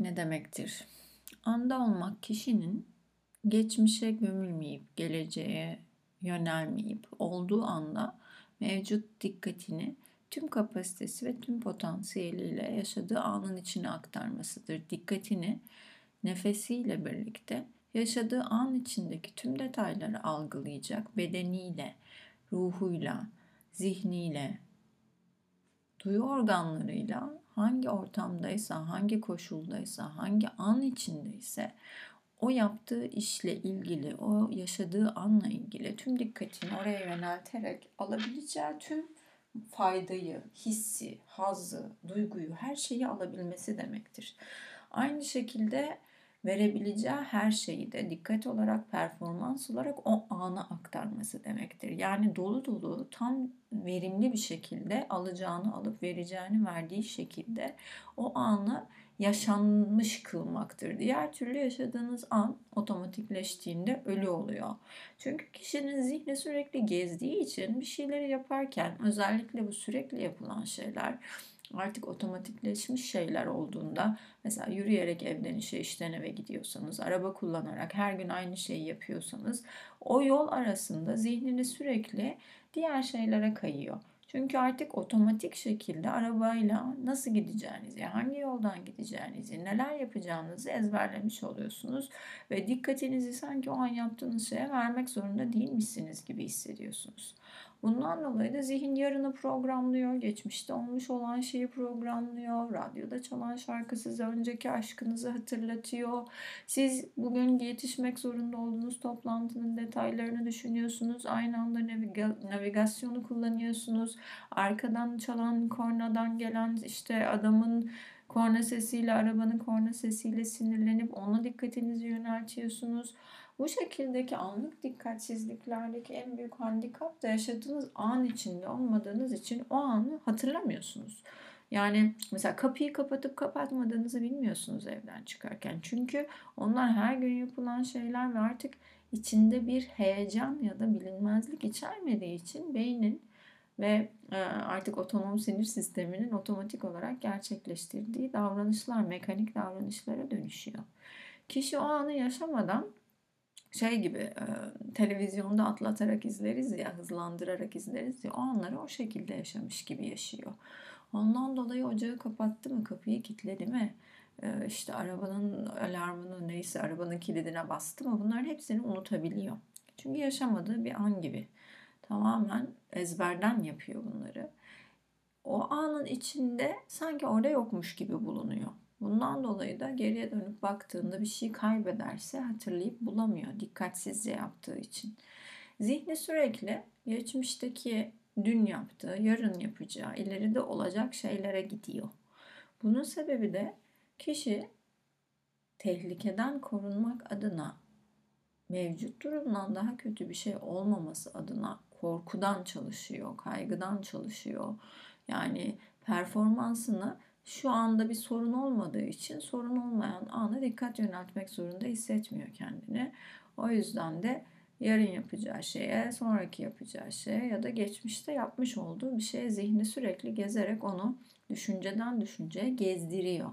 ne demektir? Anda olmak kişinin geçmişe gömülmeyip, geleceğe yönelmeyip, olduğu anda mevcut dikkatini tüm kapasitesi ve tüm potansiyeliyle yaşadığı anın içine aktarmasıdır. Dikkatini nefesiyle birlikte yaşadığı an içindeki tüm detayları algılayacak bedeniyle, ruhuyla, zihniyle, duyu organlarıyla hangi ortamdaysa, hangi koşuldaysa, hangi an içindeyse o yaptığı işle ilgili, o yaşadığı anla ilgili tüm dikkatini oraya yönelterek alabileceği tüm faydayı, hissi, hazzı, duyguyu, her şeyi alabilmesi demektir. Aynı şekilde verebileceği her şeyi de dikkat olarak, performans olarak o ana aktarması demektir. Yani dolu dolu, tam verimli bir şekilde alacağını alıp vereceğini verdiği şekilde o anı yaşanmış kılmaktır. Diğer türlü yaşadığınız an otomatikleştiğinde ölü oluyor. Çünkü kişinin zihni sürekli gezdiği için bir şeyleri yaparken özellikle bu sürekli yapılan şeyler artık otomatikleşmiş şeyler olduğunda mesela yürüyerek evden işe işten eve gidiyorsanız, araba kullanarak her gün aynı şeyi yapıyorsanız o yol arasında zihnini sürekli diğer şeylere kayıyor. Çünkü artık otomatik şekilde arabayla nasıl gideceğinizi, hangi yoldan gideceğinizi, neler yapacağınızı ezberlemiş oluyorsunuz ve dikkatinizi sanki o an yaptığınız şeye vermek zorunda değilmişsiniz gibi hissediyorsunuz. Bundan dolayı da zihin yarını programlıyor, geçmişte olmuş olan şeyi programlıyor, radyoda çalan şarkı size önceki aşkınızı hatırlatıyor. Siz bugün yetişmek zorunda olduğunuz toplantının detaylarını düşünüyorsunuz, aynı anda naviga- navigasyonu kullanıyorsunuz, arkadan çalan kornadan gelen işte adamın korna sesiyle, arabanın korna sesiyle sinirlenip ona dikkatinizi yöneltiyorsunuz. Bu şekildeki anlık dikkatsizliklerdeki en büyük handikap da yaşadığınız an içinde olmadığınız için o anı hatırlamıyorsunuz. Yani mesela kapıyı kapatıp kapatmadığınızı bilmiyorsunuz evden çıkarken. Çünkü onlar her gün yapılan şeyler ve artık içinde bir heyecan ya da bilinmezlik içermediği için beynin ve e, artık otonom sinir sisteminin otomatik olarak gerçekleştirdiği davranışlar, mekanik davranışlara dönüşüyor. Kişi o anı yaşamadan şey gibi e, televizyonda atlatarak izleriz ya, hızlandırarak izleriz ya o anları o şekilde yaşamış gibi yaşıyor. Ondan dolayı ocağı kapattı mı, kapıyı kilitledi mi, e, işte arabanın alarmını neyse arabanın kilidine bastı mı bunların hepsini unutabiliyor. Çünkü yaşamadığı bir an gibi. Tamamen ezberden yapıyor bunları. O anın içinde sanki orada yokmuş gibi bulunuyor. Bundan dolayı da geriye dönüp baktığında bir şey kaybederse hatırlayıp bulamıyor dikkatsizce yaptığı için. Zihni sürekli geçmişteki dün yaptığı, yarın yapacağı, ileride olacak şeylere gidiyor. Bunun sebebi de kişi tehlikeden korunmak adına mevcut durumdan daha kötü bir şey olmaması adına korkudan çalışıyor, kaygıdan çalışıyor. Yani performansını şu anda bir sorun olmadığı için sorun olmayan ana dikkat yöneltmek zorunda hissetmiyor kendini. O yüzden de yarın yapacağı şeye, sonraki yapacağı şeye ya da geçmişte yapmış olduğu bir şeye zihni sürekli gezerek onu düşünceden düşünceye gezdiriyor.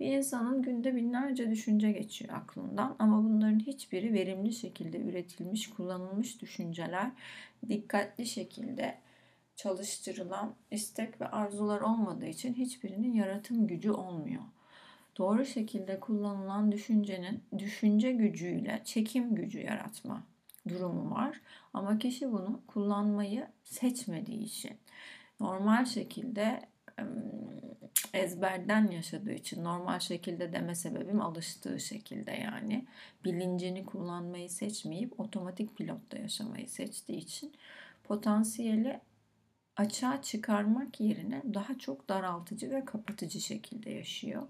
Bir insanın günde binlerce düşünce geçiyor aklından ama bunların hiçbiri verimli şekilde üretilmiş, kullanılmış düşünceler dikkatli şekilde çalıştırılan istek ve arzular olmadığı için hiçbirinin yaratım gücü olmuyor. Doğru şekilde kullanılan düşüncenin düşünce gücüyle çekim gücü yaratma durumu var. Ama kişi bunu kullanmayı seçmediği için normal şekilde ezberden yaşadığı için normal şekilde deme sebebim alıştığı şekilde yani bilincini kullanmayı seçmeyip otomatik pilotta yaşamayı seçtiği için potansiyeli açığa çıkarmak yerine daha çok daraltıcı ve kapatıcı şekilde yaşıyor.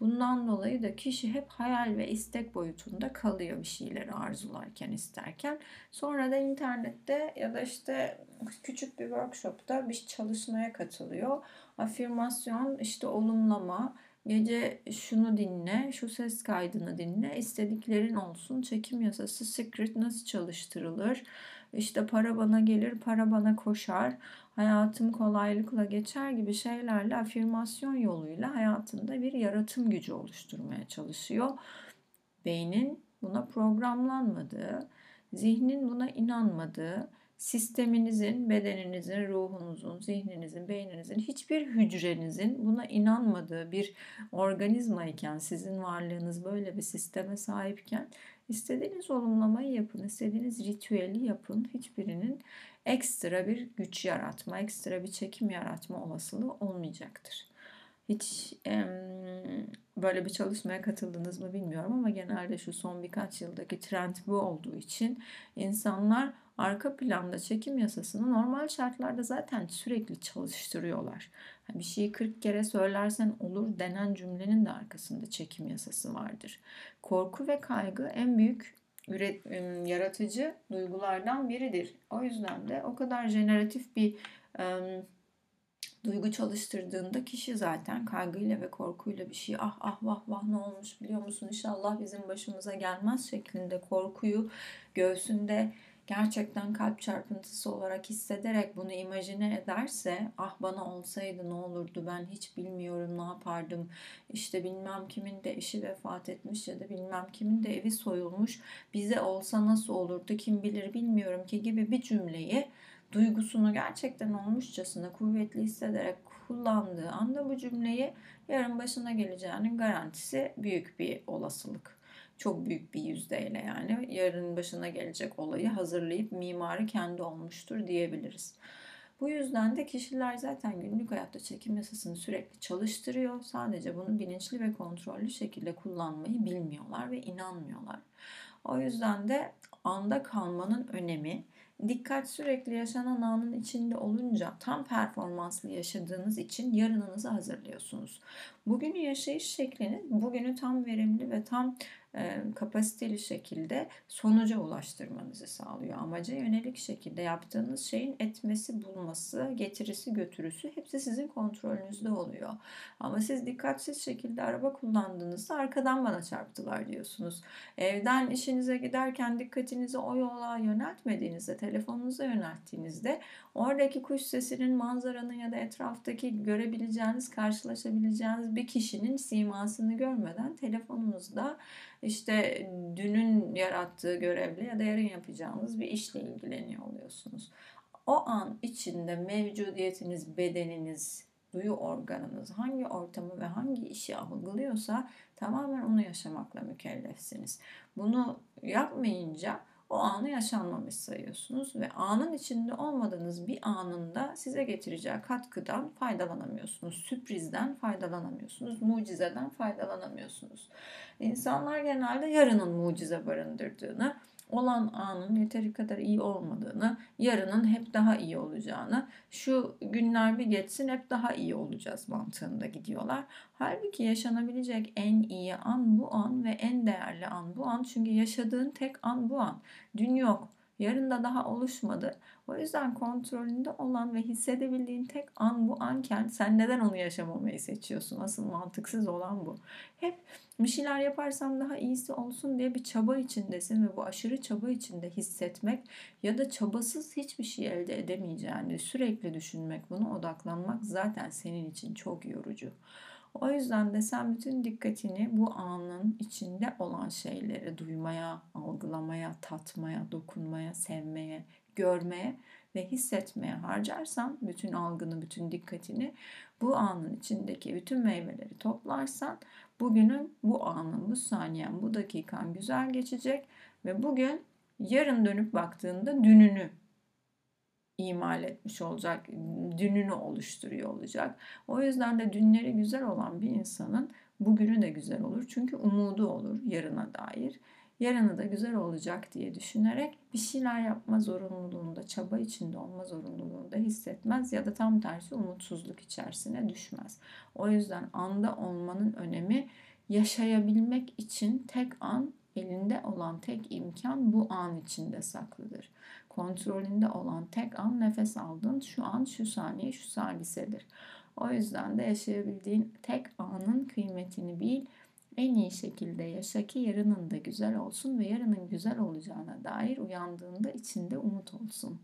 Bundan dolayı da kişi hep hayal ve istek boyutunda kalıyor bir şeyleri arzularken, isterken. Sonra da internette ya da işte küçük bir workshopta bir çalışmaya katılıyor. Afirmasyon, işte olumlama, gece şunu dinle, şu ses kaydını dinle, istediklerin olsun, çekim yasası, secret nasıl çalıştırılır, işte para bana gelir, para bana koşar, hayatım kolaylıkla geçer gibi şeylerle afirmasyon yoluyla hayatında bir yaratım gücü oluşturmaya çalışıyor. Beynin buna programlanmadığı, zihnin buna inanmadığı, sisteminizin, bedeninizin, ruhunuzun, zihninizin, beyninizin, hiçbir hücrenizin buna inanmadığı bir organizma iken, sizin varlığınız böyle bir sisteme sahipken istediğiniz olumlamayı yapın, istediğiniz ritüeli yapın. Hiçbirinin ekstra bir güç yaratma, ekstra bir çekim yaratma olasılığı olmayacaktır. Hiç böyle bir çalışmaya katıldınız mı bilmiyorum ama genelde şu son birkaç yıldaki trend bu olduğu için insanlar arka planda çekim yasasını normal şartlarda zaten sürekli çalıştırıyorlar. Bir şeyi 40 kere söylersen olur denen cümlenin de arkasında çekim yasası vardır. Korku ve kaygı en büyük üret, yaratıcı duygulardan biridir. O yüzden de o kadar jeneratif bir um, duygu çalıştırdığında kişi zaten kaygıyla ve korkuyla bir şey ah ah vah vah ne olmuş biliyor musun inşallah bizim başımıza gelmez şeklinde korkuyu göğsünde gerçekten kalp çarpıntısı olarak hissederek bunu imajine ederse ah bana olsaydı ne olurdu ben hiç bilmiyorum ne yapardım işte bilmem kimin de eşi vefat etmiş ya da bilmem kimin de evi soyulmuş bize olsa nasıl olurdu kim bilir bilmiyorum ki gibi bir cümleyi duygusunu gerçekten olmuşçasına kuvvetli hissederek kullandığı anda bu cümleyi yarın başına geleceğinin garantisi büyük bir olasılık. Çok büyük bir yüzdeyle yani yarın başına gelecek olayı hazırlayıp mimarı kendi olmuştur diyebiliriz. Bu yüzden de kişiler zaten günlük hayatta çekim yasasını sürekli çalıştırıyor. Sadece bunu bilinçli ve kontrollü şekilde kullanmayı bilmiyorlar ve inanmıyorlar. O yüzden de anda kalmanın önemi, Dikkat sürekli yaşanan anın içinde olunca tam performanslı yaşadığınız için yarınınızı hazırlıyorsunuz. Bugünü yaşayış şekliniz bugünü tam verimli ve tam kapasiteli şekilde sonuca ulaştırmanızı sağlıyor. Amaca yönelik şekilde yaptığınız şeyin etmesi, bulması, getirisi, götürüsü hepsi sizin kontrolünüzde oluyor. Ama siz dikkatsiz şekilde araba kullandığınızda arkadan bana çarptılar diyorsunuz. Evden işinize giderken dikkatinizi o yola yöneltmediğinizde, telefonunuza yönelttiğinizde oradaki kuş sesinin, manzaranın ya da etraftaki görebileceğiniz, karşılaşabileceğiniz bir kişinin simasını görmeden telefonunuzda işte dünün yarattığı görevle ya da yarın yapacağınız bir işle ilgileniyor oluyorsunuz. O an içinde mevcudiyetiniz, bedeniniz, duyu organınız hangi ortamı ve hangi işi algılıyorsa tamamen onu yaşamakla mükellefsiniz. Bunu yapmayınca o anı yaşanmamış sayıyorsunuz ve anın içinde olmadığınız bir anında size getireceği katkıdan faydalanamıyorsunuz. Sürprizden faydalanamıyorsunuz. Mucizeden faydalanamıyorsunuz. İnsanlar genelde yarının mucize barındırdığını, olan anın yeteri kadar iyi olmadığını, yarının hep daha iyi olacağını, şu günler bir geçsin hep daha iyi olacağız mantığında gidiyorlar. Halbuki yaşanabilecek en iyi an bu an ve en değerli an bu an. Çünkü yaşadığın tek an bu an. Dün yok. Yarın da daha oluşmadı. O yüzden kontrolünde olan ve hissedebildiğin tek an bu anken sen neden onu yaşamamayı seçiyorsun? Asıl mantıksız olan bu. Hep bir şeyler yaparsam daha iyisi olsun diye bir çaba içindesin ve bu aşırı çaba içinde hissetmek ya da çabasız hiçbir şey elde edemeyeceğini sürekli düşünmek, buna odaklanmak zaten senin için çok yorucu. O yüzden de sen bütün dikkatini bu anın içinde olan şeyleri duymaya, algılamaya, tatmaya, dokunmaya, sevmeye, görmeye ve hissetmeye harcarsan bütün algını, bütün dikkatini bu anın içindeki bütün meyveleri toplarsan bugünün, bu anın, bu saniyen, bu dakikan güzel geçecek ve bugün yarın dönüp baktığında dününü imal etmiş olacak, dününü oluşturuyor olacak. O yüzden de dünleri güzel olan bir insanın bugünü de güzel olur. Çünkü umudu olur yarına dair. Yarını da güzel olacak diye düşünerek bir şeyler yapma zorunluluğunda, çaba içinde olma zorunluluğunda hissetmez ya da tam tersi umutsuzluk içerisine düşmez. O yüzden anda olmanın önemi yaşayabilmek için tek an elinde olan tek imkan bu an içinde saklıdır kontrolünde olan tek an nefes aldığın şu an, şu saniye, şu salisedir. O yüzden de yaşayabildiğin tek anın kıymetini bil. En iyi şekilde yaşa ki yarının da güzel olsun ve yarının güzel olacağına dair uyandığında içinde umut olsun.